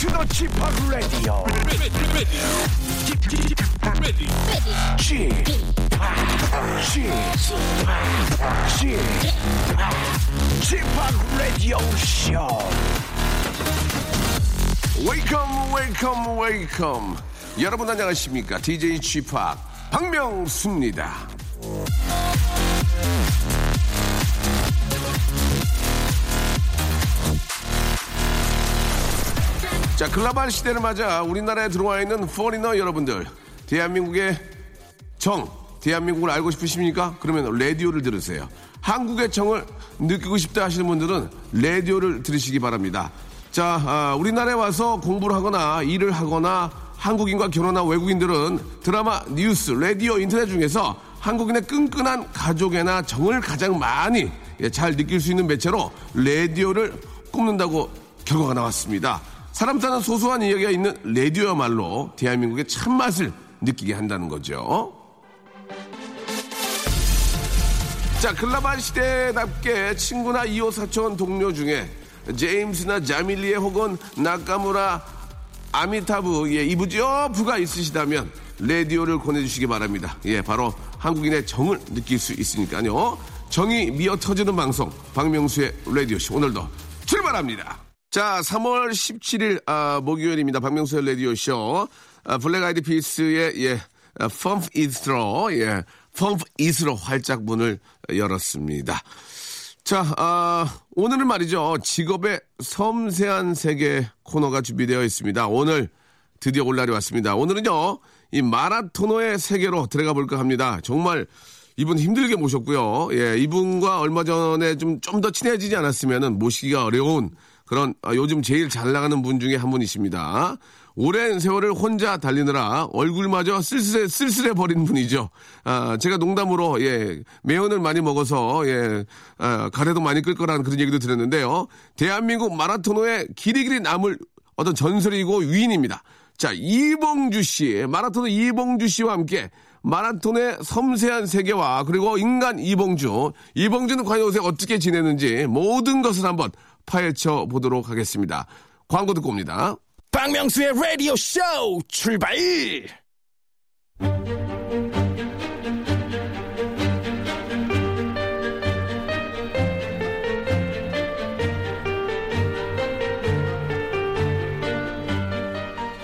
to the Chip Radio. Chip, Chip, Chip, Radio Show. Welcome, welcome, welcome. 여러분 안녕하십니까? DJ Chip 박명수입니다. 자, 글로벌 시대를 맞아 우리나라에 들어와 있는 포리너 여러분들, 대한민국의 정, 대한민국을 알고 싶으십니까? 그러면 라디오를 들으세요. 한국의 정을 느끼고 싶다 하시는 분들은 라디오를 들으시기 바랍니다. 자, 아, 우리나라에 와서 공부를 하거나 일을 하거나 한국인과 결혼한 외국인들은 드라마, 뉴스, 라디오, 인터넷 중에서 한국인의 끈끈한 가족애나 정을 가장 많이 예, 잘 느낄 수 있는 매체로 라디오를 꼽는다고 결과가 나왔습니다. 사람 사는 소소한 이야기가 있는 라디오야말로 대한민국의 참맛을 느끼게 한다는 거죠. 자, 글로벌 시대답게 친구나 이호 사촌 동료 중에 제임스나 자밀리에 혹은 나카무라 아미타브 예, 이부죠 부가 있으시다면 라디오를 권해주시기 바랍니다. 예, 바로 한국인의 정을 느낄 수 있으니까요. 정이 미어 터지는 방송 박명수의 라디오쇼 오늘도 출발합니다. 자, 3월 17일 아, 목요일입니다. 박명수의 라디오 쇼 아, 블랙 아이드 피스의 예, 아, Pump It으로 예, Pump It으로 활짝 문을 열었습니다. 자, 아, 오늘은 말이죠. 직업의 섬세한 세계 코너가 준비되어 있습니다. 오늘 드디어 올 날이 왔습니다. 오늘은요, 이 마라토너의 세계로 들어가 볼까 합니다. 정말 이분 힘들게 모셨고요. 예, 이분과 얼마 전에 좀, 좀 더 친해지지 않았으면 모시기가 어려운 그런 아, 요즘 제일 잘 나가는 분 중에 한 분이십니다. 오랜 세월을 혼자 달리느라 얼굴마저 쓸쓸해, 쓸쓸해 버린 분이죠. 아, 제가 농담으로, 예, 매연을 많이 먹어서, 예, 아, 가래도 많이 끌 거라는 그런 얘기도 들었는데요. 대한민국 마라토너의 길이 길이 남을 어떤 전설이고 위인입니다. 자, 이봉주 씨, 마라토너 이봉주 씨와 함께 마라톤의 섬세한 세계와 그리고 인간 이봉주, 이봉주는 과연 요새 어떻게 지내는지 모든 것을 한번 파헤쳐 보도록 하겠습니다. 광고 듣고 옵니다. 박명수의 라디오 쇼 출발!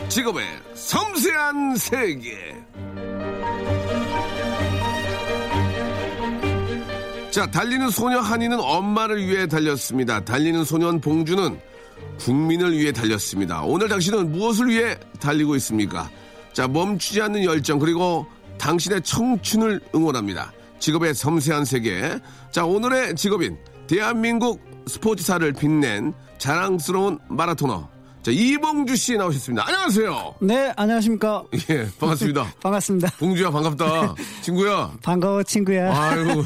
직업의 섬세한 세계. 자, 달리는 소녀 한이는 엄마를 위해 달렸습니다. 달리는 소년 봉주는 국민을 위해 달렸습니다. 오늘 당신은 무엇을 위해 달리고 있습니까? 자, 멈추지 않는 열정, 그리고 당신의 청춘을 응원합니다. 직업의 섬세한 세계. 자, 오늘의 직업인, 대한민국 스포츠사를 빛낸 자랑스러운 마라토너. 자, 이봉주 씨 나오셨습니다. 안녕하세요. 네, 안녕하십니까. 예, 반갑습니다. 반갑습니다. 봉주야, 반갑다. 친구야. 반가워, 친구야. 아이고,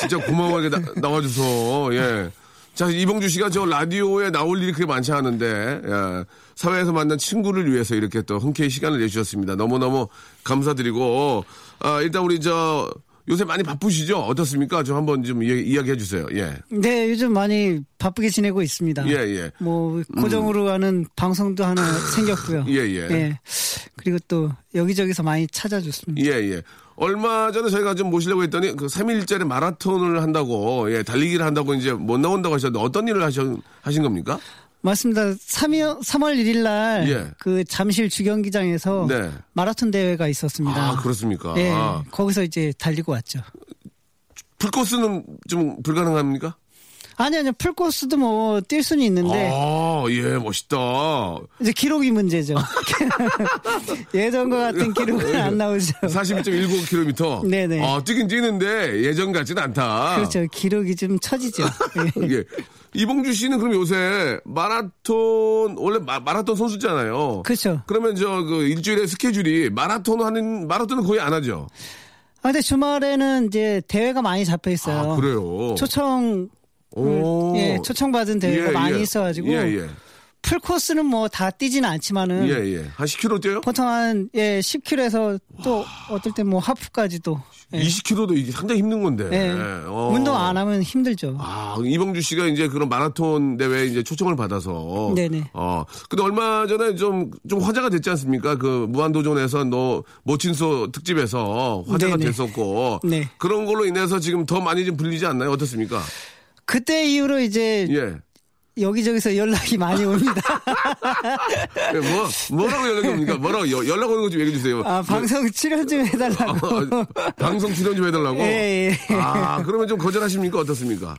진짜 고마워하게 나, 나와줘서, 예. 자, 이봉주 씨가 저 라디오에 나올 일이 그렇게 많지 않은데, 예. 사회에서 만난 친구를 위해서 이렇게 또 흔쾌히 시간을 내주셨습니다. 너무너무 감사드리고, 아, 일단 우리 저, 요새 많이 바쁘시죠? 어떻습니까? 좀 한번 좀 이, 야기해 주세요. 예. 네, 요즘 많이 바쁘게 지내고 있습니다. 예, 예. 뭐, 고정으로 하는 방송도 하나 생겼고요. 예, 예. 그리고 또 여기저기서 많이 찾아줬습니다. 예, 예. 얼마 전에 저희가 좀 모시려고 했더니 그 3일짜리 마라톤을 한다고, 예, 달리기를 한다고 이제 못 나온다고 하셨는데 어떤 일을 하신, 하신 겁니까? 맞습니다. 3월, 3월 1일 날, 예. 그 잠실 주경기장에서 네. 마라톤 대회가 있었습니다. 아, 그렇습니까? 예. 아. 거기서 이제 달리고 왔죠. 풀코스는 좀 불가능합니까? 아니요, 아니요. 풀코스도 뭐 뛸 수는 있는데 아, 예, 멋있다. 이제 기록이 문제죠. 예전과 같은 기록은 안 나오죠. 42.19km. 네네. 아, 뛰긴 뛰는데 예전 같지는 않다. 그렇죠. 기록이 좀 처지죠. 예. 예. 이봉주 씨는 그럼 요새 마라톤 원래 마, 라톤 선수잖아요. 그렇죠. 그러면 저 그 일주일에 스케줄이 마라톤 하는 마라톤은 거의 안 하죠. 아, 근데 주말에는 이제 대회가 많이 잡혀 있어요. 아, 그래요. 초청 오. 예, 초청받은 대회가 예, 많이 예. 있어가지고 예, 예. 풀 코스는 뭐 다 뛰지는 않지만은 예, 예. 한 10km 뛰어요? 보통 한 예, 10km에서 또 어떨 때 뭐 하프까지도 예. 20km도 이게 상당히 힘든 건데. 예. 어. 운동 안 하면 힘들죠. 아, 이봉주 씨가 이제 그런 마라톤 대회에 이제 초청을 받아서. 네네. 어. 근데 얼마 전에 좀, 좀 화제가 됐지 않습니까? 그 무한도전에서 너 모친소 특집에서 화제가 네네. 됐었고. 네. 그런 걸로 인해서 지금 더 많이 좀 불리지 않나요? 어떻습니까? 그때 이후로 이제 예. 여기저기서 연락이 많이 옵니다. 예, 뭐, 뭐라고 연락이 옵니까? 뭐라고 여- 연락 오는 거 좀 얘기해 주세요. 아, 방송 출연 좀 해달라고. 어, 방송 출연 좀 해달라고? 예, 예. 아, 그러면 좀 거절하십니까? 어떻습니까?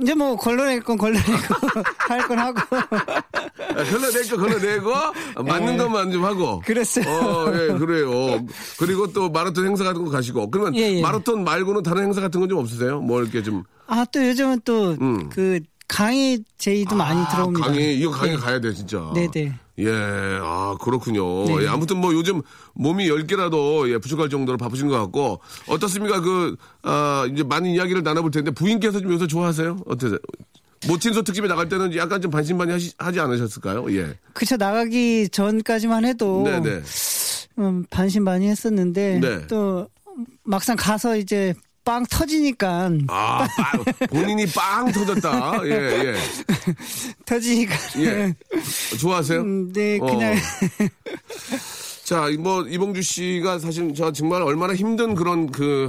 이제 뭐 걸러낼 건 걸러내고 할 건 하고. 아, 걸러내고, 걸러내고, 맞는 예. 것만 좀 하고. 그랬어요. 어, 예, 그래요. 그리고 또 마라톤 행사 같은 거 가시고. 그러면 예, 예. 마라톤 말고는 다른 행사 같은 건 좀 없으세요? 뭐 이렇게 좀. 아, 또 요즘은 또 음. 그 강의 제의도 많이 아, 들어옵니다. 강의, 이거 강의 네. 가야 돼, 진짜. 네네. 예, 아, 그렇군요. 네. 예, 아무튼 뭐 요즘 몸이 10개라도 예, 부족할 정도로 바쁘신 것 같고, 어떻습니까? 그, 아, 이제 많은 이야기를 나눠볼 텐데, 부인께서 좀 요새 좋아하세요? 어떠세요? 모친소 특집에 나갈 때는 약간 좀 반신반의 하시, 하지 않으셨을까요? 예. 그쵸 나가기 전까지만 해도 네네. 음, 반신반의 했었는데 네. 또 막상 가서 이제 빵 터지니까 아, 빵, 본인이 빵 터졌다. 예, 예. 터지니까 예. 좋아하세요? 음, 네 어. 그냥 자, 뭐 이봉주 씨가 사실 저 정말 얼마나 힘든 그런 그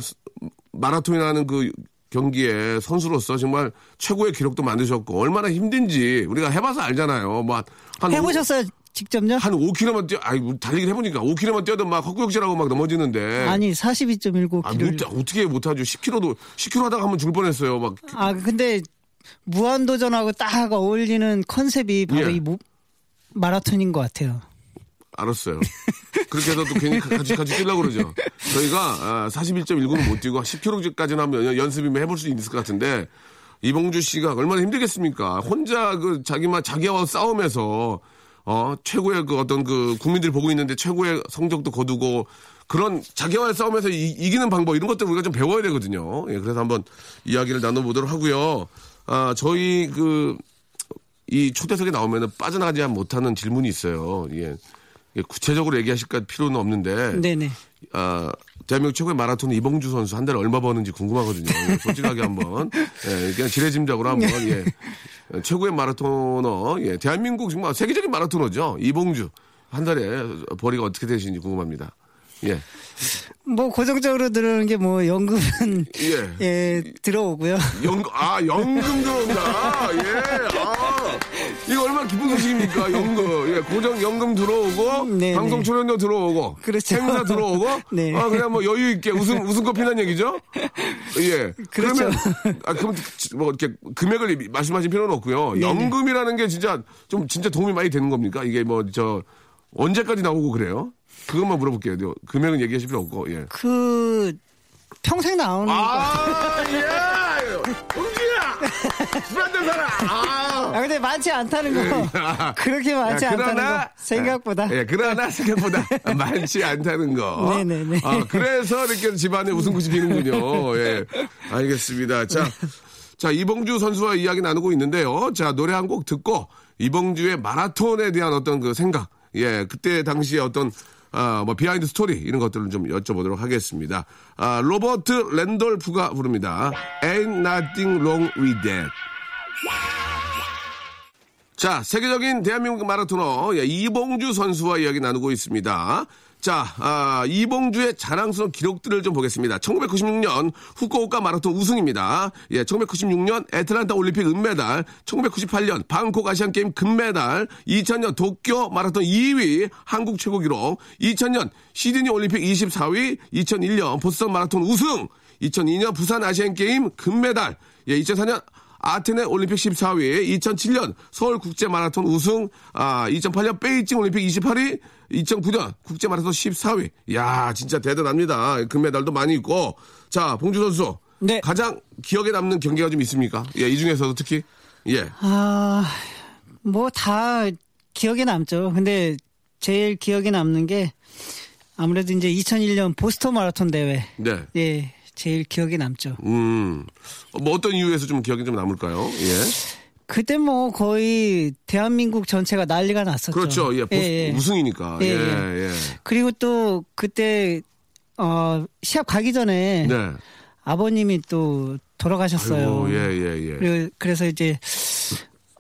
마라톤이라는 그 경기에 선수로서 정말 최고의 기록도 만드셨고 얼마나 힘든지 우리가 해봐서 알잖아요. 뭐 한 해보셨어요 직접요? 한 5km만 뛰어, 아이, 달리기를 해보니까 5km만 뛰어도 막 헛구역질하고 막 넘어지는데. 아니 42.19 아. 못, 어떻게 못하죠. 10km도, 10km 하다가 한번 죽을 뻔했어요. 막. 아 근데 무한도전하고 딱 어울리는 컨셉이 바로 예. 이 모- 마라톤인 것 같아요. 알았어요. 그렇게 해서 또 괜히 같이 같이 뛰려고 그러죠. 저희가 아, 41.19는 못 뛰고 10km까지는 하면 연- 연습이면 해볼 수 있을 것 같은데 이봉주 씨가 얼마나 힘들겠습니까? 혼자 그 자기만 자기와 싸움에서 어 최고의 그 어떤 그 국민들이 보고 있는데 최고의 성적도 거두고 그런 자기와의 싸움에서 이, 기는 방법 이런 것들 우리가 좀 배워야 되거든요. 예, 그래서 한번 이야기를 나눠보도록 하고요. 아 저희 그 이 초대석에 나오면 빠져나가지 못하는 질문이 있어요. 예. 예, 구체적으로 얘기하실 필요는 없는데. 네네. 아, 대한민국 최고의 마라톤 이봉주 선수 한 달에 얼마 버는지 궁금하거든요. 예, 솔직하게 한번. 예, 그냥 지레짐작으로 한번, 예. 최고의 마라토너, 예, 대한민국 정말 세계적인 마라토너죠. 이봉주. 한 달에 벌이가 어떻게 되시는지 궁금합니다. 예. 뭐 고정적으로 들어오는 게 뭐 연금은 예. 예 들어오고요. 연금, 아, 연금 들어온다. 예, 아. 이거 얼마나 기쁜 소식입니까? 연금. 예, 고정 연금 들어오고, 네, 방송 네. 출연료 들어오고, 그렇죠. 행사 들어오고, 네. 아, 그냥 뭐 여유 있게 웃음, 웃음꽃 피는 얘기죠? 예. 그렇죠. 그러면, 아, 그럼 뭐 이렇게 금액을 말씀하실 필요는 없고요. 네, 네. 연금이라는 게 진짜 좀 진짜 도움이 많이 되는 겁니까? 이게 뭐, 저, 언제까지 나오고 그래요? 그것만 물어볼게요. 금액은 얘기하실 필요 없고, 예. 그 평생 나오는 거. 아, 예! 술한잔 사라! 아! 아 근데 많지 않다는 거. 그렇게 많지 야, 않다는 거. 생각보다. 예, 그러나 생각보다 많지 않다는 거. 네네네. 아, 그래서 이렇게 집안에 웃음꽃이 피는군요. 예. 알겠습니다. 자, 자, 이봉주 선수와 이야기 나누고 있는데요. 자, 노래 한 곡 듣고 이봉주의 마라톤에 대한 어떤 그 생각. 예, 그때 당시에 어떤 아, 뭐, 비하인드 스토리, 이런 것들을 좀 여쭤보도록 하겠습니다. 아, 로버트 랜돌프가 부릅니다. Ain't nothing wrong with that. 자, 세계적인 대한민국 마라토너 예, 이봉주 선수와 이야기 나누고 있습니다. 자, 아, 이봉주의 자랑스러운 기록들을 좀 보겠습니다. 1996년 후쿠오카 마라톤 우승입니다. 예, 1996년 애틀란타 올림픽 은메달, 1998년 방콕 아시안 게임 금메달, 2000년 도쿄 마라톤 2위 한국 최고 기록, 2000년 시드니 올림픽 24위, 2001년 보스턴 마라톤 우승, 2002년 부산 아시안 게임 금메달, 예, 2004년 아테네 올림픽 14위, 2007년 서울 국제 마라톤 우승, 아, 2008년 베이징 올림픽 28위, 2009년 국제 마라톤 14위. 야, 진짜 대단합니다. 금메달도 많이 있고. 자, 봉주 선수. 네. 가장 기억에 남는 경기가 좀 있습니까? 예, 이 중에서도 특히. 예. 아, 뭐 다 기억에 남죠. 근데 제일 기억에 남는 게 아무래도 이제 2001년 보스턴 마라톤 대회. 네. 예, 제일 기억에 남죠. 음. 뭐 어떤 이유에서 좀 기억이 좀 남을까요? 예. 그때 뭐 거의 대한민국 전체가 난리가 났었죠. 그렇죠. 예. 예, 예. 우승이니까. 예, 예, 예. 그리고 또 그때 어 시합 가기 전에 네. 아버님이 또 돌아가셨어요. 아이고, 예, 예, 예. 그래- 그래서 이제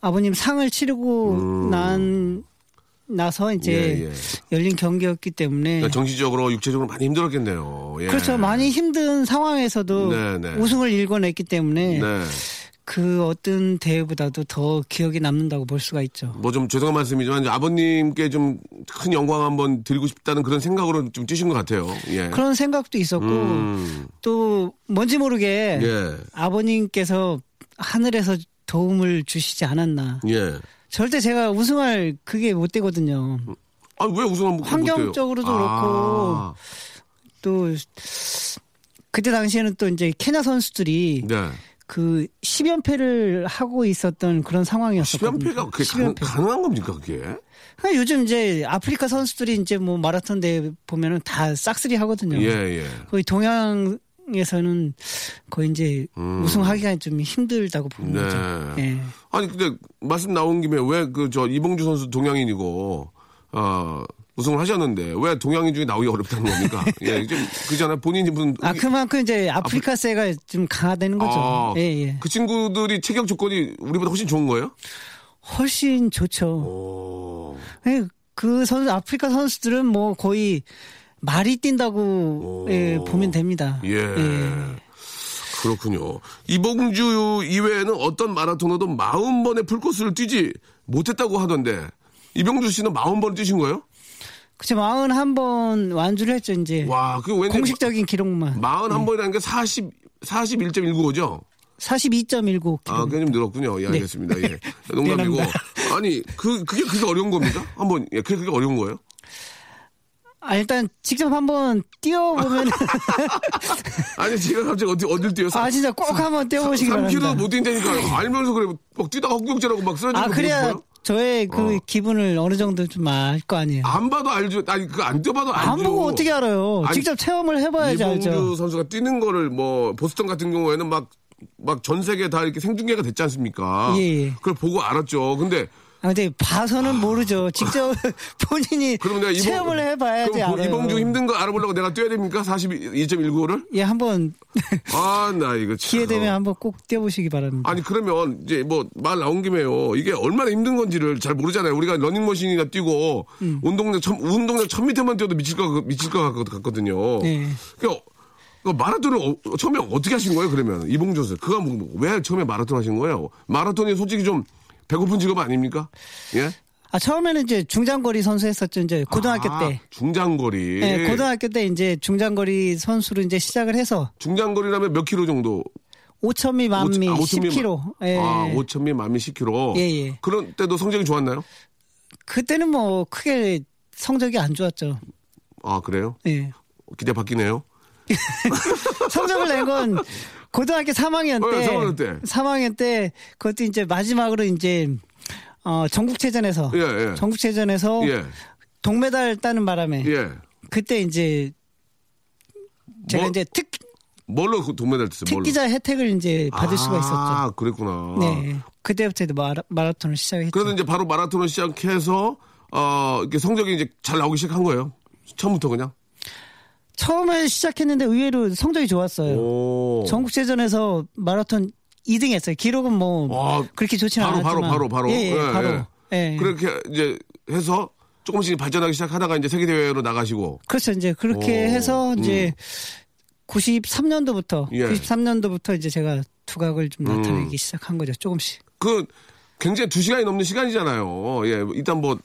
아버님 상을 치르고 난 나서 이제 음. 예, 예. 열린 경기였기 때문에 그러니까 정신적으로 육체적으로 많이 힘들었겠네요. 예. 그렇죠. 많이 힘든 상황에서도 네, 네. 우승을 일궈냈기 때문에 네. 그 어떤 대회보다도 더 기억에 남는다고 볼 수가 있죠. 뭐 좀 죄송한 말씀이지만 아버님께 좀 큰 영광 한번 드리고 싶다는 그런 생각으로 좀 뛰신 것 같아요. 예. 그런 생각도 있었고 음. 또 뭔지 모르게 예. 아버님께서 하늘에서 도움을 주시지 않았나. 예. 절대 제가 우승할 그게 못 되거든요. 아, 왜 우승을 못 환경적으로도 못해요? 그렇고 아, 또 그때 당시에는 또 이제 케냐 선수들이 네. 그 10연패를 하고 있었던 그런 상황이었었거든요. 10연패가 그게 가능, 10연패. 가능 한 겁니까, 그게? 그러니까 요즘 이제 아프리카 선수들이 이제 뭐 마라톤 대회 보면은 다 싹쓸이 하거든요. 예, 예. 거의 동양 에서는 거의 이제 우승하기가 좀 힘들다고 보는 음. 네. 거죠. 예. 아니, 근데 말씀 나온 김에 왜 그 저 이봉주 선수 동양인이고, 어, 우승을 하셨는데 왜 동양인 중에 나오기 어렵다는 겁니까? 예, 좀 그잖아요. 본인이 무슨 아 그만큼 이제 아프리카세가 좀 강화되는 거죠. 아, 예, 예. 그 친구들이 체격 조건이 우리보다 훨씬 좋은 거예요? 훨씬 좋죠. 오. 예, 그 선수 아프리카 선수들은 뭐 거의 말이 뛴다고 예, 보면 됩니다. 예. 그렇군요. 이봉주 이외에는 어떤 마라토너도 40번의 풀코스를 뛰지 못했다고 하던데 이봉주 씨는 40번 뛰신 거예요? 그쵸, 41번 완주를 했죠, 이제. 와, 그 왠지 공식적인 기록만. 41번이라는 게 40, 41.19죠? 42.19. 아, 그게 좀 늘었군요. 예, 네. 알겠습니다. 예. 농담이고. 아니, 그, 그게 그게 어려운 겁니까? 한번, 예, 그게 그게 어려운 거예요? 아, 일단 직접 한번 뛰어보면. 아니, 제가 갑자기 어디, 어딜 뛰어요? 아, 진짜 꼭 한번 뛰어보시기 3km 바랍니다. 못 뛴다니까. 알면서 그래. 막 뛰다가 헛격질하고 막 쓰러지고. 아, 그래야 그러고 저의 그 어. 기분을 어느 정도 좀 알 거 아니에요. 안 봐도 알죠. 아니, 그거 안 뛰어봐도 알죠. 안 보고 어떻게 알아요? 아니, 직접 체험을 해봐야지 이봉주 알죠. 선수가 뛰는 거를 뭐 보스턴 같은 경우에는 막 막 전 세계 다 이렇게 생중계가 됐지 않습니까? 예, 예. 그걸 보고 알았죠. 근데 아, 근데 봐서는 모르죠. 직접 본인이 그러면 내가 이봉, 체험을 해봐야지 그럼 알아요. 이봉주 힘든 거 알아보려고 내가 뛰어야 됩니까? 42.19를? 예, 한번 아, 나 이거 참. 기회 되면 한번 꼭 뛰어보시기 바랍니다. 아니 그러면 이제 뭐 말 나온 김에요. 이게 얼마나 힘든 건지를 잘 모르잖아요. 우리가 러닝머신이나 뛰고 음. 운동장 천 운동장 천 미터만 뛰어도 미칠 것 같- 미칠 것 같- 같거든요. 네. 그러니까 그 마라톤을 어- 처음에 어떻게 하신 거예요? 그러면 이봉주 선수 그가 뭐- 왜 처음에 마라톤 하신 거예요? 마라톤이 솔직히 좀 배고픈 직업 아닙니까? 예? 아, 처음에는 이제 중장거리 선수 했었죠. 이제 고등학교 아, 때. 중장거리. 네, 고등학교 때 이제 중장거리 선수로 이제 시작을 해서 중장거리라면 몇 킬로 정도? 5천미 만미 아, 5,000미 10km. 예. 아, 5천미 만미 10kg. 예, 예. 그런 때도 성적이 좋았나요? 그때는 뭐 크게 성적이 안 좋았죠. 아, 그래요? 예. 기대 바뀌네요. 성적을 낸 건 고등학교 3학년 어, 때. 3학년 때. 3학년 때 그것도 이제 마지막으로 이제 어 전국체전에서 예, 예. 전국체전에서 예. 동메달 따는 바람에 예. 그때 이제 제가 뭐- 이제 특 뭘로 그 동메달 땄어요? 뭘로? 특기자 혜택을 이제 받을 수가 있었죠. 아, 그랬구나. 네. 그때부터 이제 마라, 마라톤을 시작했죠. 그래서 이제 바로 마라톤을 시작해서 어, 이렇게 성적이 이제 잘 나오기 시작한 거예요. 처음부터 그냥. 처음에 시작했는데 의외로 성적이 좋았어요. 오. 전국체전에서 마라톤 2등 했어요. 기록은 뭐 와, 그렇게 좋지는 바로, 바로, 않았지만. 바로, 바로. 예, 예, 예, 바로. 예. 예. 그렇게 이제 해서 조금씩 발전하기 시작하다가 이제 세계 대회로 나가시고. 그렇죠. 이제 그렇게 오, 해서 이제 93년도부터 예. 93년도부터 이제 제가 두각을 좀 나타내기 시작한 거죠. 조금씩. 그 굉장히 두 시간이 넘는 시간이잖아요. 예, 일단 뭐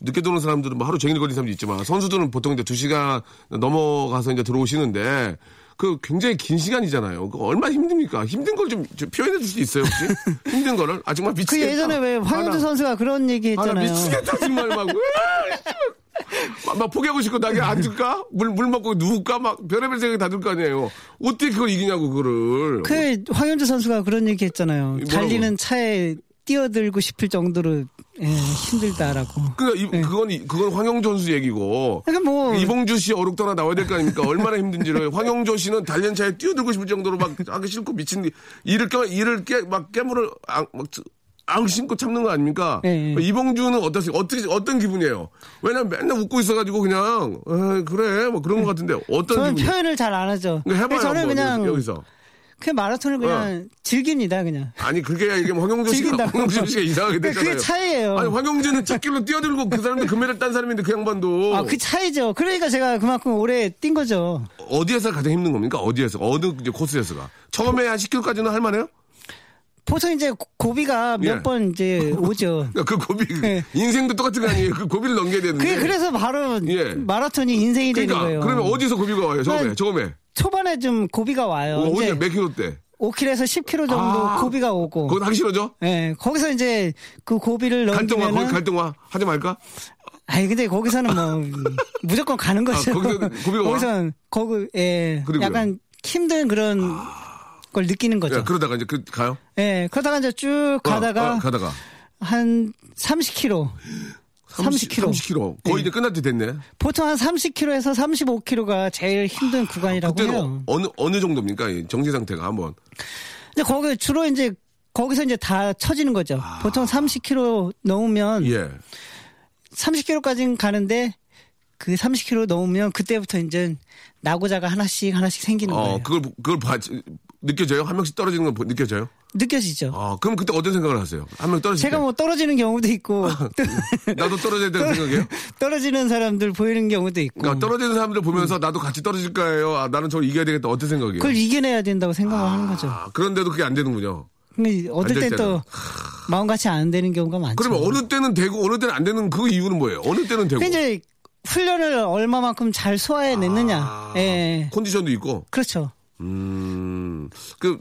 늦게 들어오는 사람들은 뭐 하루 종일 걸린 사람도 있지만 선수들은 보통 이제 두 시간 넘어가서 이제 들어오시는데 그 굉장히 긴 시간이잖아요. 그 얼마나 힘듭니까? 힘든 걸 좀 표현해 줄 수 있어요, 혹시? 힘든 거를? 아, 정말 그 미치겠다. 예전에 왜 황현주 아, 나- 선수가 그런 얘기 했잖아요. 미치겠다, 정말 막. 막, 막 포기하고 싶고 나게 앉을까? 물, 물 먹고 누울까? 막 별의별 생각이 다 들 거 아니에요. 어떻게 그걸 이기냐고, 그거를. 그 황현주 선수가 그런 얘기 했잖아요. 뭐라고? 달리는 차에 뛰어들고 싶을 정도로 예, 힘들다라고. 그러니까 이- 그건, 이- 그건 황영조 선수 얘기고. 그러니까 뭐 이봉주 씨 어록도 하나 나와야 될 거 아닙니까? 얼마나 힘든지를. 황영조 씨는 달련차에 뛰어들고 싶을 정도로 막 하기 싫고 미친, 일을 깨, 일을 깨, 막 깨물을, 앙, 막, 앙 심고 참는 거 아닙니까? 예, 예. 이봉주는 어떠세요? 어떻게, 어떤 기분이에요? 왜냐면 맨날 웃고 있어가지고 그냥, 에, 그래, 뭐 그런 것 같은데. 어떤 저는 기분이에요? 표현을 잘 안 하죠. 그러니까 해봐요. 저는 그냥 여기서. 그 마라톤을 그냥 즐깁니다 그냥. 아니, 그게 얘기하면 황영조 씨가, 즐긴다고. 황영조 씨가 이상하게 그게 됐잖아요. 차이예요. 아니, 황영조는 찾길로 뛰어들고 그 사람도 금메달 딴 사람인데 그 양반도. 아, 그 차이죠. 그러니까 제가 그만큼 오래 뛴 거죠. 어디에서 가장 힘든 겁니까? 어디에서? 어느 코스에서가? 처음에 한 10km까지는 할 만해요? 보통 이제 고- 고비가 예. 몇번 이제 오죠. 그러니까 그 고비, 네. 인생도 똑같은 거 아니에요? 그 고비를 넘겨야 되는데. 그게 그래서 바로 예. 마라톤이 인생이 되는 그러니까, 거예요. 그러면 어디서 고비가 와요? 처음에, 그냥 처음에. 초반에 좀 고비가 와요. 어, 이제? 몇 킬로 때? 5km에서 10km 정도 아, 고비가 오고. 그건 하기 싫어져? 예, 거기서 이제 그 고비를 갈등화, 거기 갈등화 하지 말까? 아니 근데 거기서는 뭐 음, 무조건 가는 거죠. 아, 거기서 고비가 와? 거기선 거기 예 그리고요? 약간 힘든 그런 걸 느끼는 거죠. 야, 그러다가 이제 그, 가요? 예, 그러다가 이제 쭉 어, 가다가 어, 가다가. 한 30km. 30km. 30km. 거의 네. 이제 끝날 때 됐네. 보통 한 30km에서 35km가 제일 힘든 구간이라고 그때는 해요. 어느, 어느 정도입니까? 이 정지 상태가 한번. 근데 거기 주로 이제 거기서 이제 다 처지는 거죠. 보통 30km 넘으면 아. 예. 30km까지는 가는데 그 30km 넘으면 그때부터 이제 나고자가 하나씩 하나씩 생기는 거예요. 어, 그걸, 그걸 봐, 느껴져요? 한 명씩 떨어지는 건 보- 느껴져요? 느껴지죠. 아, 그럼 그때 어떤 생각을 하세요? 한 명 떨어질 제가 때. 뭐 떨어지는 경우도 있고 또 나도 떨어져야 되는 생각이에요? 떨어지는 사람들 보이는 경우도 있고 그러니까 떨어지는 사람들 보면서 나도 같이 떨어질 거예요. 아, 나는 저걸 이겨야 되겠다. 어떤 생각이에요? 그걸 이겨내야 된다고 생각을 하는 거죠. 아, 그런데도 그게 안 되는군요. 될때또 마음같이 안 되는 경우가 많죠. 그러면 어느 때는 되고 어느 때는 안 되는 그 이유는 뭐예요? 어느 때는 되고. 이제 훈련을 얼마만큼 잘 소화해냈느냐. 아, 예. 컨디션도 있고. 그렇죠. 음, 그,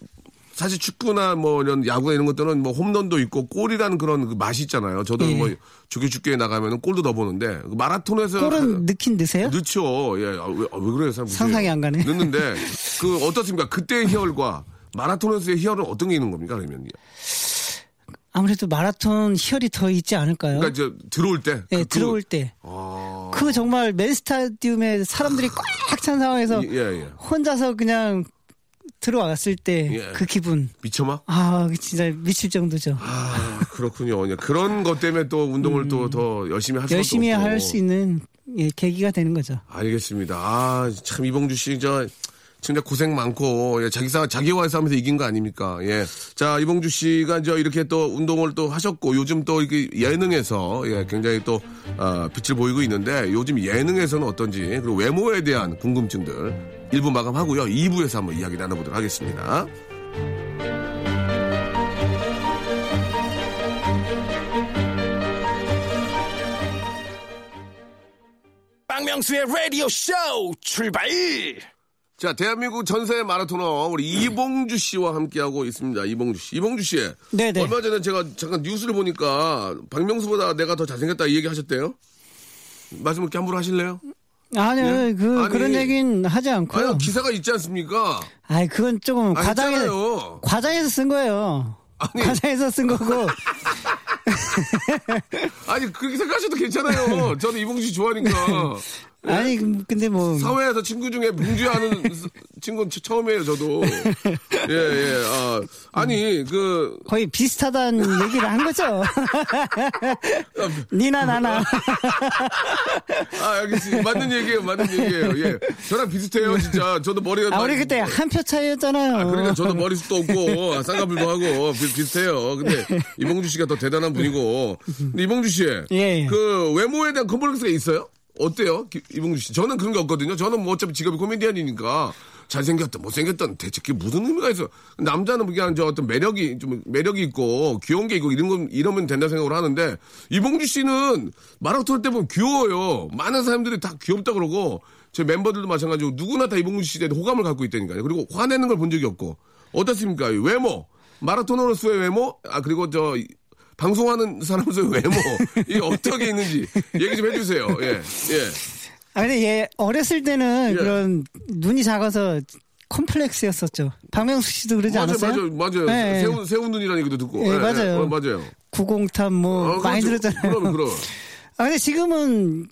사실 축구나 뭐 이런 야구나 이런 것들은 뭐 홈런도 있고 골이라는 그런 그 맛이 있잖아요. 저도 예. 뭐 죽게 나가면 골도 넣어보는데 그 마라톤에서 골은 넣긴 넣으세요? 넣죠. 예. 아, 왜, 아, 왜 그래요? 사람 상상이 안 가네. 넣는데 그 어떻습니까? 그때의 희열과 마라톤에서의 희열은 어떤 게 있는 겁니까? 그러면 아무래도 마라톤 희열이 더 있지 않을까요? 그러니까 저 들어올 때. 예, 그- 그- 들어올 때. 아. 그 정말 맨 스타디움에 사람들이 꽉 찬 상황에서 예, 예. 혼자서 그냥 들어왔을 때 예. 그 기분. 미쳐마? 아, 진짜 미칠 정도죠. 아, 그렇군요. 예, 그런 것 때문에 또 운동을 또더 열심히 음. 열심히. 할 수 있는 예, 계기가 되는 거죠. 알겠습니다. 아, 참 이봉주 씨 저 진짜 고생 많고 예, 자기 싸 자기와의 싸움에서 이긴 거 아닙니까? 예. 자, 이봉주 씨가 저 이렇게 또 운동을 또 하셨고 요즘 또 이게 예능에서 예, 굉장히 또 아, 빛을 보이고 있는데 요즘 예능에서는 어떤지 그리고 외모에 대한 궁금증들 1부 마감하고요. 2부에서 한번 이야기 나눠보도록 하겠습니다. 박명수의 라디오 쇼 출발! 자, 대한민국 전세 마라토너 우리 이봉주 씨와 함께하고 있습니다. 이봉주 씨. 이봉주 씨. 네네. 얼마 전에 제가 잠깐 뉴스를 보니까 박명수보다 내가 더 잘생겼다 이 얘기 하셨대요? 말씀 이렇게 함부로 하실래요? 아니요, 예? 그, 아니, 그런 얘기는 하지 않고요. 아니, 기사가 있지 않습니까? 아이, 그건 조금 아, 과장해서, 했잖아요. 과장해서 쓴 거예요. 아니. 과장해서 쓴 거고. 아니, 그렇게 생각하셔도 괜찮아요. 저는 이봉주 씨 좋아하니까. 아니, 근데 뭐. 사회에서 친구 중에 봉주하는 친구는 처- 처음이에요, 저도. 예, 예. 아, 아니, 그, 거의 비슷하다는 얘기를 한 거죠. 니나 나나. 아, 알겠습니다. 맞는 얘기예요, 맞는 얘기예요. 예. 저랑 비슷해요, 진짜. 저도 머리가. 아, 우리 그때 한 표 차이였잖아요. 아, 그러니까 저도 머리숱도 없고, 아, 쌍꺼풀도 하고, 비, 비슷해요. 근데, 이봉주 씨가 더 대단한 분이고. 근데 이봉주 씨. 예, 예. 그, 외모에 대한 컴플렉스가 있어요? 어때요? 기- 이봉주 씨. 저는 그런 게 없거든요. 저는 뭐 어차피 직업이 코미디언이니까. 잘생겼던 못생겼던 대체 그게 무슨 의미가 있어? 남자는 그냥 저 어떤 매력이 좀 매력이 있고 귀여운 게 있고 이런 건 이러면 된다 생각을 하는데 이봉주 씨는 마라톤 할때 보면 귀여워요. 많은 사람들이 다 귀엽다 그러고 제 멤버들도 마찬가지고 누구나 다 이봉주 씨에 대해 호감을 갖고 있다니까요. 그리고 화내는 걸 본 적이 없고 어떻습니까? 이 외모 마라토너로서의 외모 아 그리고 저 이- 방송하는 사람으로서의 외모 이게 어떻게 있는지 얘기 좀 해주세요. 예 예. 아, 근데 얘 어렸을 때는 예. 그런 눈이 작아서 컴플렉스였었죠. 박명수 씨도 그러지 맞아요, 않았어요? 맞아요, 맞아요. 네. 새우, 새우눈이라는 얘기도 듣고. 예, 맞아요. 어, 맞아요. 구공탑 뭐 어, 많이 그렇죠. 들었잖아요. 그럼, 그럼. 아, 근데 지금은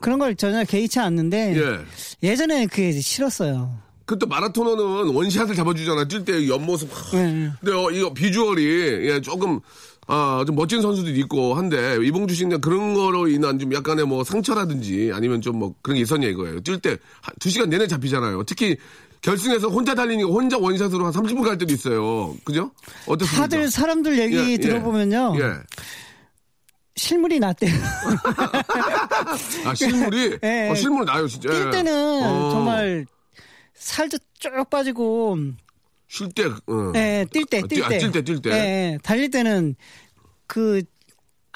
그런 걸 전혀 개의치 않는데 예. 예전에 그게 싫었어요. 그또 마라토너는 원샷을 잡아주잖아. 뛸 때 옆모습. 하, 네. 근데 어, 이거 비주얼이 예, 조금 아, 좀 멋진 선수들이 있고 한데 이봉주 씨는 그런 거로 인한 좀 약간의 뭐 상처라든지 아니면 좀 뭐 그런 게 있었냐 이거예요. 뛸 때 두 시간 내내 잡히잖아요. 특히 결승에서 혼자 달리니까 혼자 원샷으로 한 30분 갈 때도 있어요. 그죠? 어떻습니까? 다들 사람들 얘기 예, 예. 들어보면요. 예. 실물이 낫대요. 아, 실물이? 예. 어, 실물 나요, 진짜. 뛸 때는 어. 정말 살도 쭉 빠지고 쉴 때, 어. 예, 뛸 때, 아, 뛸 뛰- 아, 때. 뛸 때, 뛸 때. 예, 예. 달릴 때는 그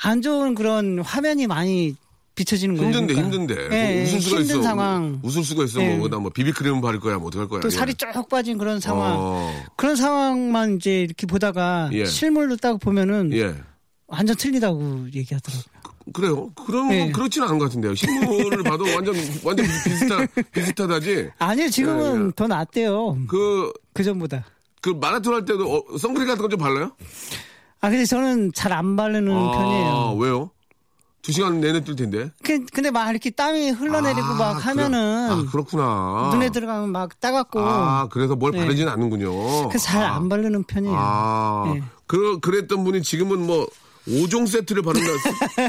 안 좋은 그런 화면이 많이 비춰지는 거예요. 힘든데, 그러니까. 힘든데. 예, 뭐 예, 웃을 수가 힘든 있어. 상황. 웃을 수가 있어. 예. 뭐, 뭐 비비크림 바를 거야, 뭐 어떡할 거야. 또 예. 살이 쭉 빠진 그런 상황. 어. 그런 상황만 이제 이렇게 보다가 예. 실물로 딱 보면은 예. 완전 틀리다고 얘기하더라고요. 그래요? 그럼 예. 그렇지는 않은 것 같은데요. 실물을 봐도 완전, 완전 비슷하, 비슷하다지. 아니요, 지금은 예, 예. 더 낫대요. 그, 그 전보다. 그 마라톤 할 때도 어, 선크림 같은 거 좀 발라요? 아, 근데 저는 잘 안 바르는 아, 편이에요. 왜요? 두 시간 내내 뛸 텐데. 그- 근데 막 이렇게 땀이 흘러내리고 아, 막 하면은 그래. 아, 그렇구나. 눈에 들어가면 막 따갑고 아, 그래서 뭘 네. 바르지는 않는군요. 그래서 잘 아. 안 바르는 편이에요. 아, 예. 그, 그랬던 분이 지금은 뭐, 5종 세트를 바른다.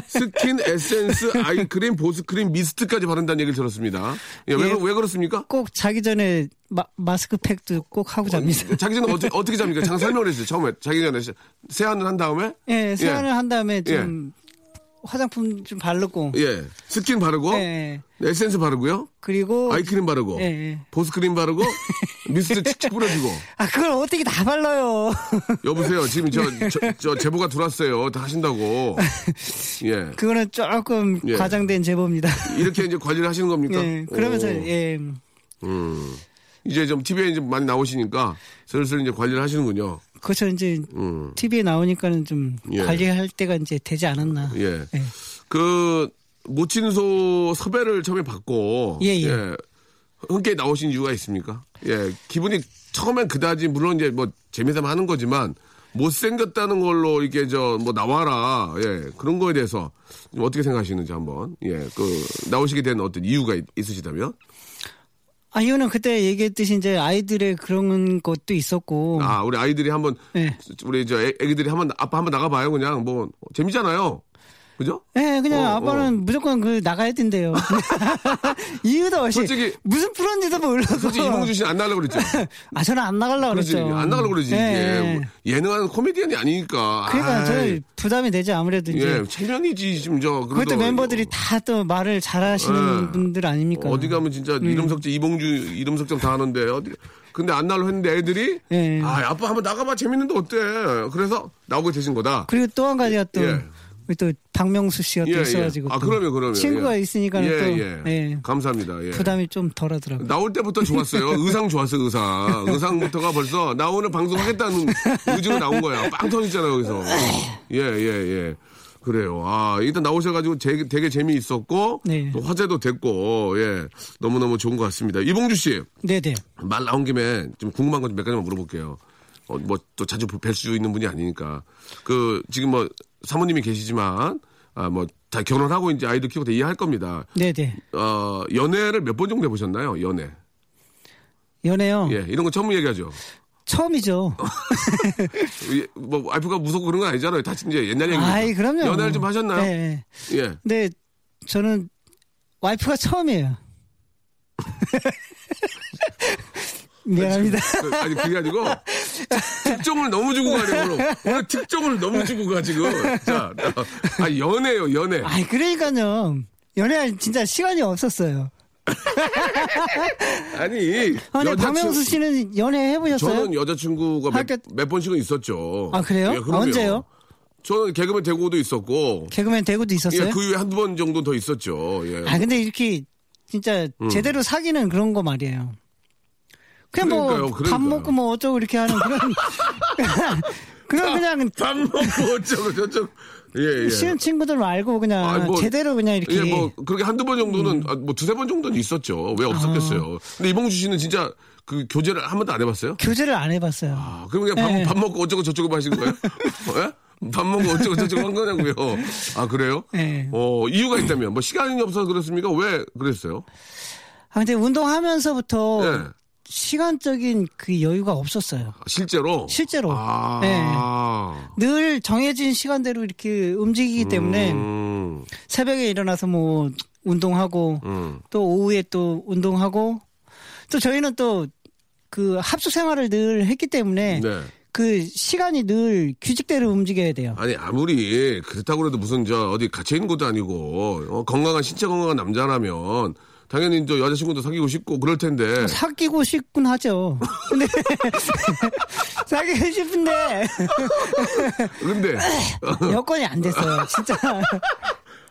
스- 스킨, 에센스, 아이크림, 보습크림, 미스트까지 바른다는 얘기를 들었습니다. 예, 왜, 예. 그- 왜 그렇습니까? 꼭 자기 전에 마, 마스크팩도 꼭 하고 잡니다. 자기 전에 어떻게, 어떻게 잡니까? 잠깐 설명을 해주세요. 처음에. 자기 전에 세- 세안을 한 다음에? 예, 세안을 한 다음에 좀 화장품 좀 바르고 예. 스킨 바르고, 예, 예. 에센스 바르고요. 그리고 아이크림 바르고, 예, 예. 보습크림 바르고, 미스트 칙칙 뿌려주고. 아 그걸 어떻게 다 발라요? 여보세요. 지금 저, 저, 저 제보가 들어왔어요. 다 하신다고. 예. 그거는 조금 예. 과장된 제보입니다. 이렇게 이제 관리를 하시는 겁니까? 예, 그러면서 오. 예, 음. 이제 좀 TV에 이제 많이 나오시니까 슬슬 이제 관리를 하시는군요. 그렇죠 이제 음. TV에 나오니까는 좀 예. 관리할 때가 이제 되지 않았나. 예. 예. 그 모친소 섭외를 처음에 받고 예, 예. 흔쾌히 나오신 이유가 있습니까? 예. 기분이 처음엔 그다지 물론 이제 뭐 재미삼아 하는 거지만 못생겼다는 걸로 이게 저 뭐 나와라. 예. 그런 거에 대해서 좀 어떻게 생각하시는지 한번. 예. 그 나오시게 된 어떤 이유가 있, 있으시다면? 아 이거는 그때 얘기했듯이 이제 아이들의 그런 것도 있었고. 아, 우리 아이들이 한번 예. 우리 저 애- 애기들이 한번 아빠 한번 나가봐요 그냥 뭐 재미잖아요 그죠? 예, 그냥 어, 아빠는 무조건 그 나가야 된대요. 이유도 없이 솔직히- 무슨 프로인지도 몰라서. 솔직히 이봉주 씨는 안 나가려고 그랬죠 아 저는 안 나가려고 그렇지 그랬죠. 안 나가려고 그러지 예. 예. 예능하는 코미디언이 아니니까 그러니까 저는 부담이 되지 아무래도 이제. 예 체면이지 지금 저 그것도 멤버들이 다 또 말을 잘하시는 예. 분들 아닙니까? 어디 가면 진짜 이름 석자 이봉주 이름 석자 다 하는데 어디 근데 안 나려 했는데 애들이 예. 아 아빠 한번 나가봐 재밌는데 어때 그래서 나오게 되신 거다 그리고 또 한 가지가 또, 예. 우리 또 박명수 씨가 또 예, 예. 있어가지고. 아또 그러면 그러면 친구가 예. 있으니까 예, 또 예. 예. 감사합니다 예. 부담이 좀 덜하더라고요. 나올 때부터 좋았어요. 의상 좋았어, 의상. 의상부터가 벌써 나 오늘 방송하겠다는 의지로 나온 거야. 빵 터졌잖아요, 여기서. 예, 예, 예. 그래요. 아, 일단 나오셔가지고 제- 되게 재미있었고, 네. 또 화제도 됐고, 예. 너무너무 좋은 것 같습니다. 이봉주 씨, 네네. 말 나온 김에 좀 궁금한 거 몇 가지만 물어볼게요. 어, 뭐, 또 자주 뵐 수 있는 분이 아니니까. 그, 지금 뭐, 사모님이 계시지만, 아, 뭐, 다 결혼하고 이제 아이들 키우고 다 이해할 겁니다. 네네. 어, 연애를 몇 번 정도 해보셨나요? 연애. 연애요. 예, 이런 거 처음 얘기하죠. 처음이죠. 예, 뭐 와이프가 무섭고 그런 건 아니잖아요. 다 이제 옛날 얘기. 아이, 그럼요. 연애를 좀 하셨나요? 네. 예. 근데 저는 와이프가 처음이에요. 미안합니다. 그, 아니 그게 아니고 특종을 너무 주고 가려고 오늘 특종을 너무 주고 가 지금. 자, 아 연애요 연애. 아이, 그러니까요. 연애할 진짜 시간이 없었어요. 아니, 아, 여자친- 박명수 씨는 연애 해보셨어요? 저는 여자친구가 몇, 학교- 몇 번씩은 있었죠. 아, 그래요? 예. 언제요? 저는 개그맨 대구도 있었고, 개그맨 대구도 있었어요? 예, 그 이후에 한두 번 정도 더 있었죠. 예. 아 근데 이렇게 진짜 음. 제대로 사귀는 그런 거 말이에요. 그냥 뭐 밥. 먹고 뭐 어쩌고 이렇게 하는 그런 그런 그냥 밥 먹고 어쩌고 저쩌고. 예, 예. 쉬운 친구들 말고 그냥 아, 뭐, 제대로 그냥 이렇게 예, 뭐, 그렇게 한두 번 정도는, 아, 뭐, 두세 번 정도는 있었죠. 왜 없었겠어요. 아. 근데 이봉주 씨는 진짜 그 교제를 한 번도 안 해봤어요? 교제를 안 해봤어요. 아, 그럼 그냥 밥, 예. 밥 먹고 어쩌고 저쩌고 하신 거예요? 예? 밥 먹고 어쩌고 저쩌고 한 거냐고요. 아, 그래요? 예. 어, 이유가 있다면, 뭐, 시간이 없어서 그렇습니까? 왜 그랬어요? 아 근데 운동하면서부터 예. 시간적인 그 여유가 없었어요. 실제로? 실제로. 아. 예. 늘 정해진 시간대로 이렇게 움직이기 때문에 음, 새벽에 일어나서 뭐 운동하고 음. 또 오후에 또 운동하고 또 저희는 또 그 합숙 생활을 늘 했기 때문에 네. 그 시간이 늘 규칙대로 움직여야 돼요. 아니 아무리 그렇다고 해도 무슨 저 어디 갇혀 있는 것도 아니고 어, 건강한 신체 건강한 남자라면 당연히 저 여자친구도 사귀고 싶고 그럴 텐데 사귀고 싶군 하죠. 근데 사귀고 싶은데 근데 여건이 안 됐어요. 진짜.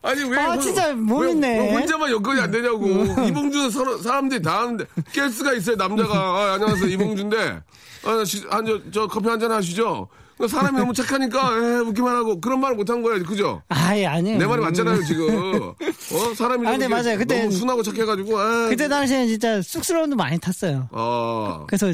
아니 왜 아, 혼- 진짜 못 왜-. 왜 혼자만 여건이 안 되냐고 이봉주는 서로 사람들이 다 하는데 게스트가 있어요 남자가 아, 안녕하세요 이봉주인데 아, 시- 한, 저, 저 커피 한 잔 하시죠 그러니까 사람이 너무 착하니까 에, 웃기만 하고 그런 말을 못한 거야 그죠 아예 아니에요. 내 말이 맞잖아요 지금 어 사람이 아, 이렇게 맞아요. 그때- 너무 순하고 착해가지고 아, 그때 당시에는 진짜 쑥스러움도 많이 탔어요. 아 그래서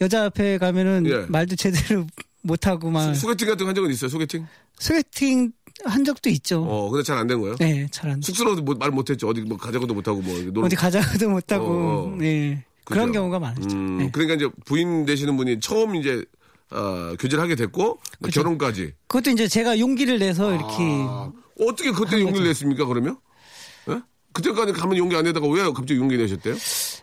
여자 앞에 가면은 예. 말도 제대로 못하고 막 소 개팅 같은 거 한 적은 있어요 소개팅 소개팅 한 적도 있죠. 어 근데 잘 안 된 거예요 네, 잘안 돼. 쑥스러워서 뭐- 말 못했죠 어디 뭐 가자고도 못하고 뭐 놀- 어디 가자고도 못하고, 어, 어. 네. 그런 그죠? 경우가 많았죠. 음, 네. 그러니까 이제 부인 되시는 분이 처음 이제 어, 교제를 하게 됐고 결혼까지 그것도 이제 제가 용기를 내서 이렇게 아, 어떻게 그때 용기를 냈습니까 그러면? 예? 그때까지 가면 용기 안 내다가 왜 갑자기 용기 내셨대요?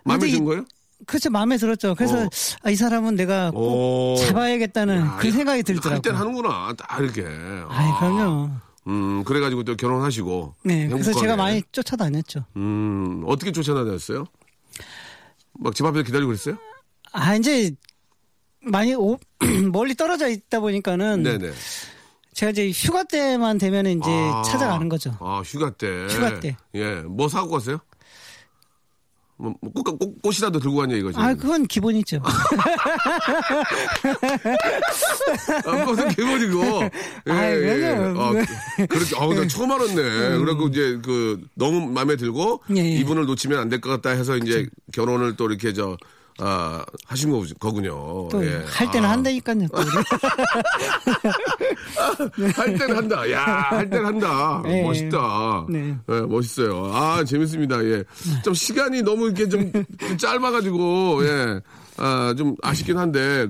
마음에 든 거예요? 그렇죠 마음에 들었죠. 그래서 어. 아, 이 사람은 내가 꼭 오. 잡아야겠다는 야, 그 생각이 할 들더라고요. 땐 하는구나 딱 이렇게. 아이 그럼요. 음 그래가지고 또 결혼하시고. 네, 그래서 행복하게. 제가 많이 쫓아다녔죠. 음 어떻게 쫓아다녔어요? 막 집 앞에서 기다리고 그랬어요? 아 이제 많이 오- 멀리 떨어져 있다 보니까는 네네. 제가 이제 휴가 때만 되면 이제 아, 찾아가는 거죠. 아 휴가 때. 휴가 때. 예. 뭐 사고 갔어요? 뭐, 뭐 꽃, 꽃, 꽃이라도 들고 갔냐 이거지. 아 그건 기본이죠. 아, 무슨 기본이고. 예, 예. 아, 그- 그렇게, 아, 나 처음 알았네. 그래갖고 이제 그, 너무 마음에 들고, 예, 예. 이분을 놓치면 안 될 것 같다 해서 이제 결혼을 또 이렇게 저, 아, 하신 거, 거군요. 또 예. 할 때는 아, 한다니까요. 또. 할 때는 한다. 야, 할 때는 한다. 예. 멋있다. 네. 예, 멋있어요. 아, 재밌습니다. 예. 좀 시간이 너무 이렇게 좀 짧아가지고, 예. 아, 좀 아쉽긴 한데,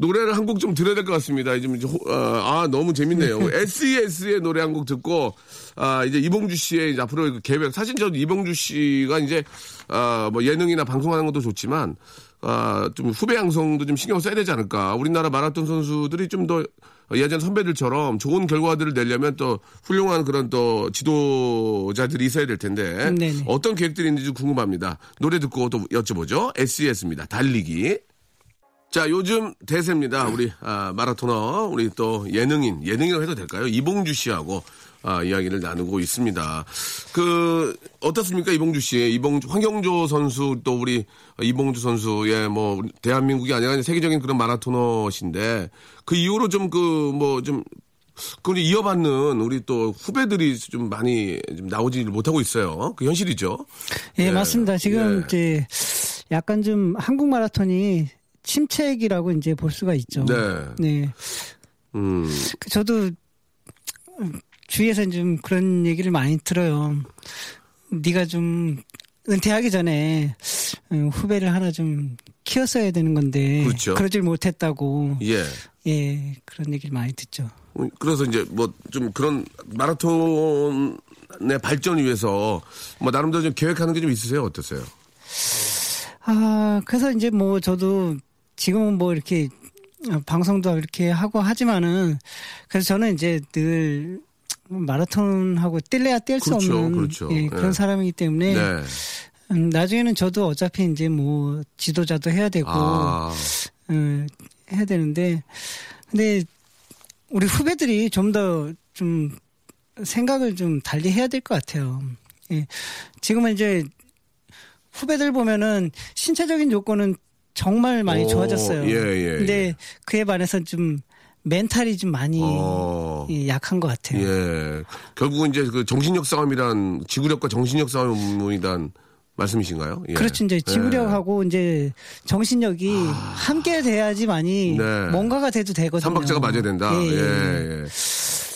노래를 한 곡 좀 들어야 될 것 같습니다. 이제 좀, 호- 아, 아, 너무 재밌네요. SES의 노래 한 곡 듣고, 아, 이제 이봉주 씨의 이제 앞으로 그 계획. 사실 저도 이봉주 씨가 이제, 아, 뭐 예능이나 방송하는 것도 좋지만, 아, 좀 후배 양성도 좀 신경 써야 되지 않을까. 우리나라 마라톤 선수들이 좀 더 예전 선배들처럼 좋은 결과들을 내려면 또 훌륭한 그런 또 지도자들이 있어야 될 텐데. 네네. 어떤 계획들이 있는지 좀 궁금합니다. 노래 듣고 또 여쭤보죠. SES입니다. 달리기. 자, 요즘 대세입니다. 우리 아, 마라토너, 우리 또 예능인, 예능이라고 해도 될까요? 이봉주 씨하고 아, 이야기를 나누고 있습니다. 그 어떻습니까, 이봉주 씨? 이봉주 황경조 선수 또 우리 이봉주 선수의 뭐 대한민국이 아니라 세계적인 그런 마라토너신데 그 이후로 좀 그 뭐좀 그걸 이어받는 우리 또 후배들이 좀 많이 좀 나오지 못하고 있어요. 그 현실이죠. 예, 예. 맞습니다. 지금 예. 이제 약간 좀 한국 마라톤이 침체기라고 이제 볼 수가 있죠. 네. 네. 음. 그 저도 주위에서 좀 그런 얘기를 많이 들어요. 네가 좀 은퇴하기 전에 어, 후배를 하나 좀 키웠어야 되는 건데 그렇죠. 그러질 못했다고 예. 예 그런 얘기를 많이 듣죠. 그래서 이제 뭐 좀 그런 마라톤의 발전을 위해서 뭐 나름대로 좀 계획하는 게 좀 있으세요? 어떠세요? 아 그래서 이제 뭐 저도 지금은 뭐 이렇게 어, 방송도 이렇게 하고 하지만은 그래서 저는 이제 늘 마라톤하고 뛸래야 뛸수 그렇죠, 없는 그렇죠. 예, 그런 예. 사람이기 때문에 네. 음, 나중에는 저도 어차피 이제 뭐 지도자도 해야 되고 아, 음, 해야 되는데 근데 우리 후배들이 좀 더좀 생각을 좀 달리 해야 될 것 같아요. 예. 지금은 이제 후배들 보면은 신체적인 조건은 정말 많이 오, 좋아졌어요. 예, 예, 근데 예. 그에 반해서 좀 멘탈이 좀 많이 어. 예, 약한 것 같아요. 예. 결국은 이제 그 정신력 싸움이란 지구력과 정신력 싸움이란 말씀이신가요? 예. 그렇죠. 이제 지구력하고 이제 정신력이 함께 돼야지만이 아. 네. 뭔가가 돼도 되거든요. 삼박자가 맞아야 된다. 예, 예, 예. 예.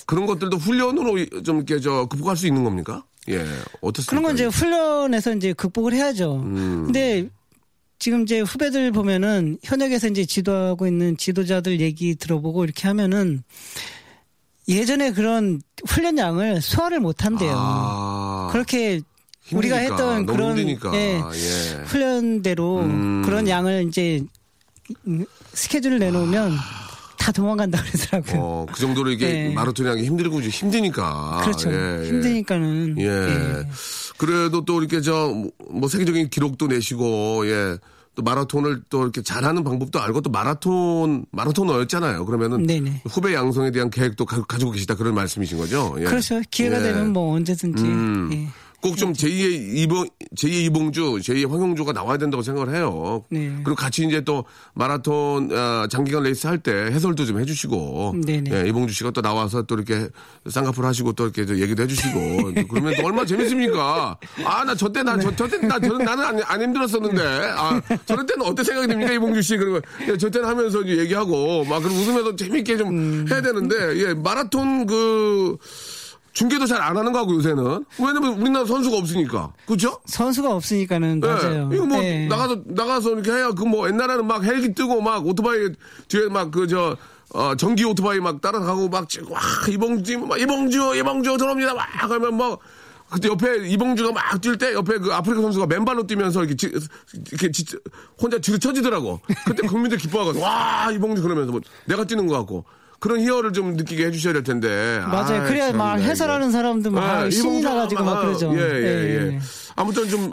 그런 것들도 훈련으로 좀 이렇게 저 극복할 수 있는 겁니까? 예. 어떻습니까? 그런 건 이제 훈련에서 이제 극복을 해야죠. 음. 근데 지금 이제 후배들 보면은 현역에서 이제 지도하고 있는 지도자들 얘기 들어보고 이렇게 하면은 예전에 그런 훈련량을 소화를 못 한대요. 아, 그렇게 우리가 힘드니까, 했던 너무 그런. 예, 예. 훈련대로 음. 그런 양을 이제 음, 스케줄을 내놓으면 다 도망간다 그러더라고요. 어, 그 정도로 이게 네. 마라톤이 하기 힘들고 힘드니까. 그렇죠. 예, 예. 힘드니까는 예. 예. 그래도 또 이렇게 저 뭐 세계적인 기록도 내시고 예. 또 마라톤을 또 이렇게 잘하는 방법도 알고 또 마라톤 마라토너였잖아요. 그러면은 네네. 후배 양성에 대한 계획도 가, 지고 계시다 그런 말씀이신 거죠? 예. 그렇죠. 기회가 예. 되면 뭐 언제든지 음. 예. 꼭 좀 제2의 이봉, 제2의 이봉주, 제2의 황용주가 나와야 된다고 생각을 해요. 네. 그리고 같이 이제 또 마라톤, 아, 장기간 레이스 할 때 해설도 좀 해주시고. 네네. 예, 이봉주 씨가 또 나와서 또 이렇게 쌍꺼풀 하시고 또 이렇게 저 얘기도 해주시고. 그러면 또 얼마나 재밌습니까? 아, 나 저 때, 나, 저, 저 때, 나, 저는 나는 안, 안 힘들었었는데. 아, 저럴 때는 어때 생각이 듭니까, 이봉주 씨? 그리고 예, 저 때는 하면서 얘기하고 막 그리고 웃으면서 재밌게 좀 음. 해야 되는데, 예, 마라톤 그, 중계도 잘 안 하는 거고 요새는 왜냐면 우리나라 선수가 없으니까 그죠? 선수가 없으니까는 맞아요. 이거 뭐 예. 나가서 나가서 이렇게 해야 그 뭐 옛날에는 막 헬기 뜨고 막 오토바이 뒤에 막 그저 어, 전기 오토바이 막 따라가고 막 와 이봉주 막 이봉주 이봉주 들어옵니다 막 하면 뭐 그때 옆에 이봉주가 막 뛸 때 옆에 그 아프리카 선수가 맨발로 뛰면서 이렇게 지, 이렇게 지, 혼자 지르쳐지더라고. 그때 국민들 기뻐하고 와 이봉주 그러면서 뭐 내가 뛰는 것 같고 그런 희열을 좀 느끼게 해주셔야 될 텐데. 맞아요. 아이, 그래야 참나, 막 이거. 해설하는 사람도 막 예, 신이 나가지고 막 아마, 그러죠. 예, 예, 예. 예. 아무튼 좀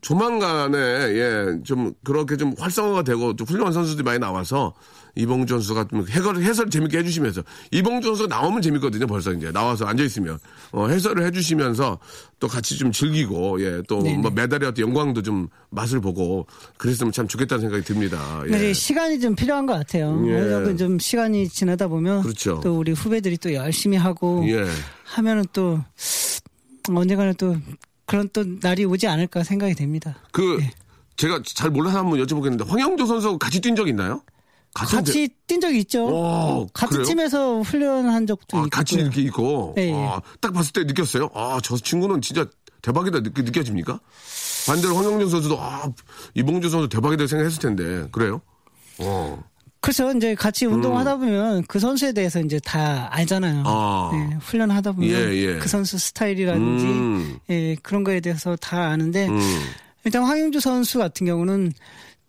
조만간에 예, 좀 그렇게 좀 활성화가 되고 좀 훌륭한 선수들이 많이 나와서 이봉주 선수가 좀 해설, 해설 재밌게 해주시면서 이봉주 선수가 나오면 재밌거든요. 벌써 이제 나와서 앉아 있으면 어, 해설을 해주시면서 또 같이 좀 즐기고 예, 또 네네. 뭐 메달의 어떤 영광도 좀 맛을 보고 그랬으면 참 좋겠다는 생각이 듭니다. 예. 이제 시간이 좀 필요한 것 같아요. 예. 좀 시간이 지나다 보면 그렇죠. 또 우리 후배들이 또 열심히 하고 예. 하면은 또 언젠가는 또 그런 또 날이 오지 않을까 생각이 됩니다. 그 예. 제가 잘 몰라서 한번 여쭤보겠는데 황영조 선수 같이 뛴 적 있나요? 같이 같이 뛴 적이 있죠. 오, 같은 그래요? 팀에서 훈련한 적도 아, 있고. 같이 이렇게 있고. 네, 아, 딱 봤을 때 느꼈어요. 아, 저 친구는 진짜 대박이다. 느, 느껴집니까? 반대로 황영준 선수도, 아, 이봉주 선수 대박이다 생각했을 텐데. 그래요? 어. 그래서 이제 같이 운동하다 보면 그 선수에 대해서 이제 다 알잖아요. 음. 아. 예, 훈련하다 보면 예, 예. 그 선수 스타일이라든지 음. 예, 그런 거에 대해서 다 아는데 음. 일단 황영주 선수 같은 경우는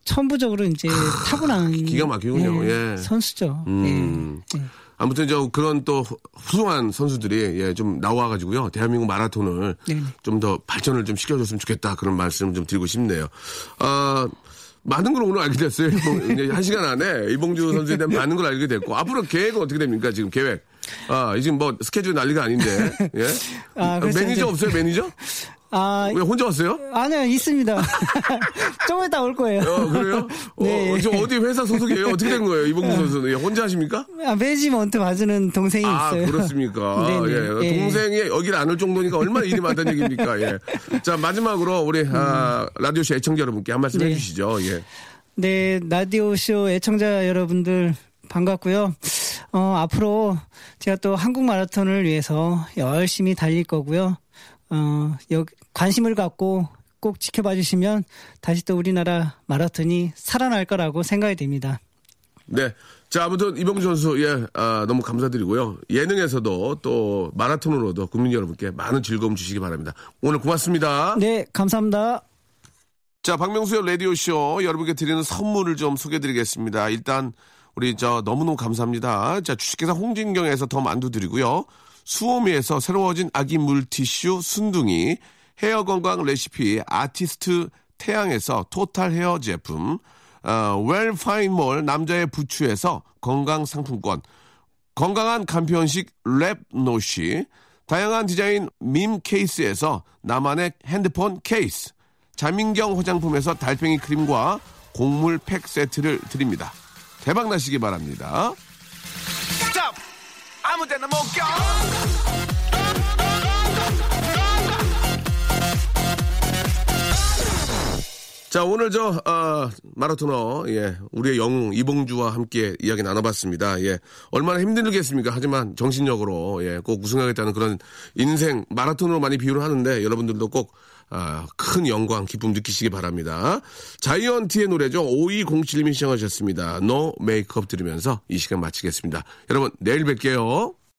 천부적으로 이제 타고난 기가 막히군요. 예. 선수죠. 음. 예, 예. 아무튼 저 그런 또 훌륭한 선수들이 예, 좀 나와가지고요. 대한민국 마라톤을 네네. 좀더 발전을 좀 시켜줬으면 좋겠다. 그런 말씀 좀 드리고 싶네요. 아, 많은 걸 오늘 알게 됐어요. 한 시간 안에 이봉주 선수에 대한 많은 걸 알게 됐고 앞으로 계획은 어떻게 됩니까? 지금 계획. 아, 지금 뭐 스케줄 난리가 아닌데. 예? 아, 그렇죠. 매니저 없어요? 매니저? 아, 왜 혼자 왔어요? 아니요, 있습니다. 좀 이따 올 거예요. 어, 그래요? 네. 어, 저 어디 회사 소속이에요? 어떻게 된 거예요? 이봉주 선수는 예, 혼자 하십니까? 아, 매니지먼트 봐주는 동생이 아, 있어요. 그렇습니까? 네네. 예. 예. 동생이 여기를 안 올 정도니까 얼마나 일이 많다는 얘기입니까? 예. 자, 마지막으로 우리, 아, 라디오쇼 애청자 여러분께 한 말씀 네. 해주시죠. 예. 네, 라디오쇼 애청자 여러분들 반갑고요. 어, 앞으로 제가 또 한국 마라톤을 위해서 열심히 달릴 거고요. 어, 여, 관심을 갖고 꼭 지켜봐 주시면 다시 또 우리나라 마라톤이 살아날 거라고 생각이 됩니다. 네. 자, 아무튼 이봉주 선수, 예, 아, 너무 감사드리고요. 예능에서도 또 마라톤으로도 국민 여러분께 많은 즐거움 주시기 바랍니다. 오늘 고맙습니다. 네, 감사합니다. 자, 박명수의 라디오쇼 여러분께 드리는 선물을 좀 소개해드리겠습니다. 일단, 우리 저 너무너무 감사합니다. 자, 주식회사 홍진경에서 더 만두 드리고요. 수오미에서 새로워진 아기 물티슈 순둥이, 헤어 건강 레시피 아티스트 태양에서 토탈 헤어 제품, 어, 웰파인몰 남자의 부추에서 건강 상품권, 건강한 간편식 랩노시, 다양한 디자인 밈 케이스에서 나만의 핸드폰 케이스, 자민경 화장품에서 달팽이 크림과 곡물 팩 세트를 드립니다. 대박 나시기 바랍니다. Stop! 아무 데나 못 껴! 자, 오늘 저, 어, 마라토너, 예, 우리의 영웅, 이봉주와 함께 이야기 나눠봤습니다. 예, 얼마나 힘들겠습니까? 하지만 정신력으로, 예, 꼭 우승하겠다는 그런 인생, 마라톤으로 많이 비유를 하는데, 여러분들도 꼭, 아, 큰 영광, 기쁨 느끼시기 바랍니다. 자이언티의 노래죠. 5207님이 시청하셨습니다. No Makeup 들으면서 이 시간 마치겠습니다. 여러분, 내일 뵐게요.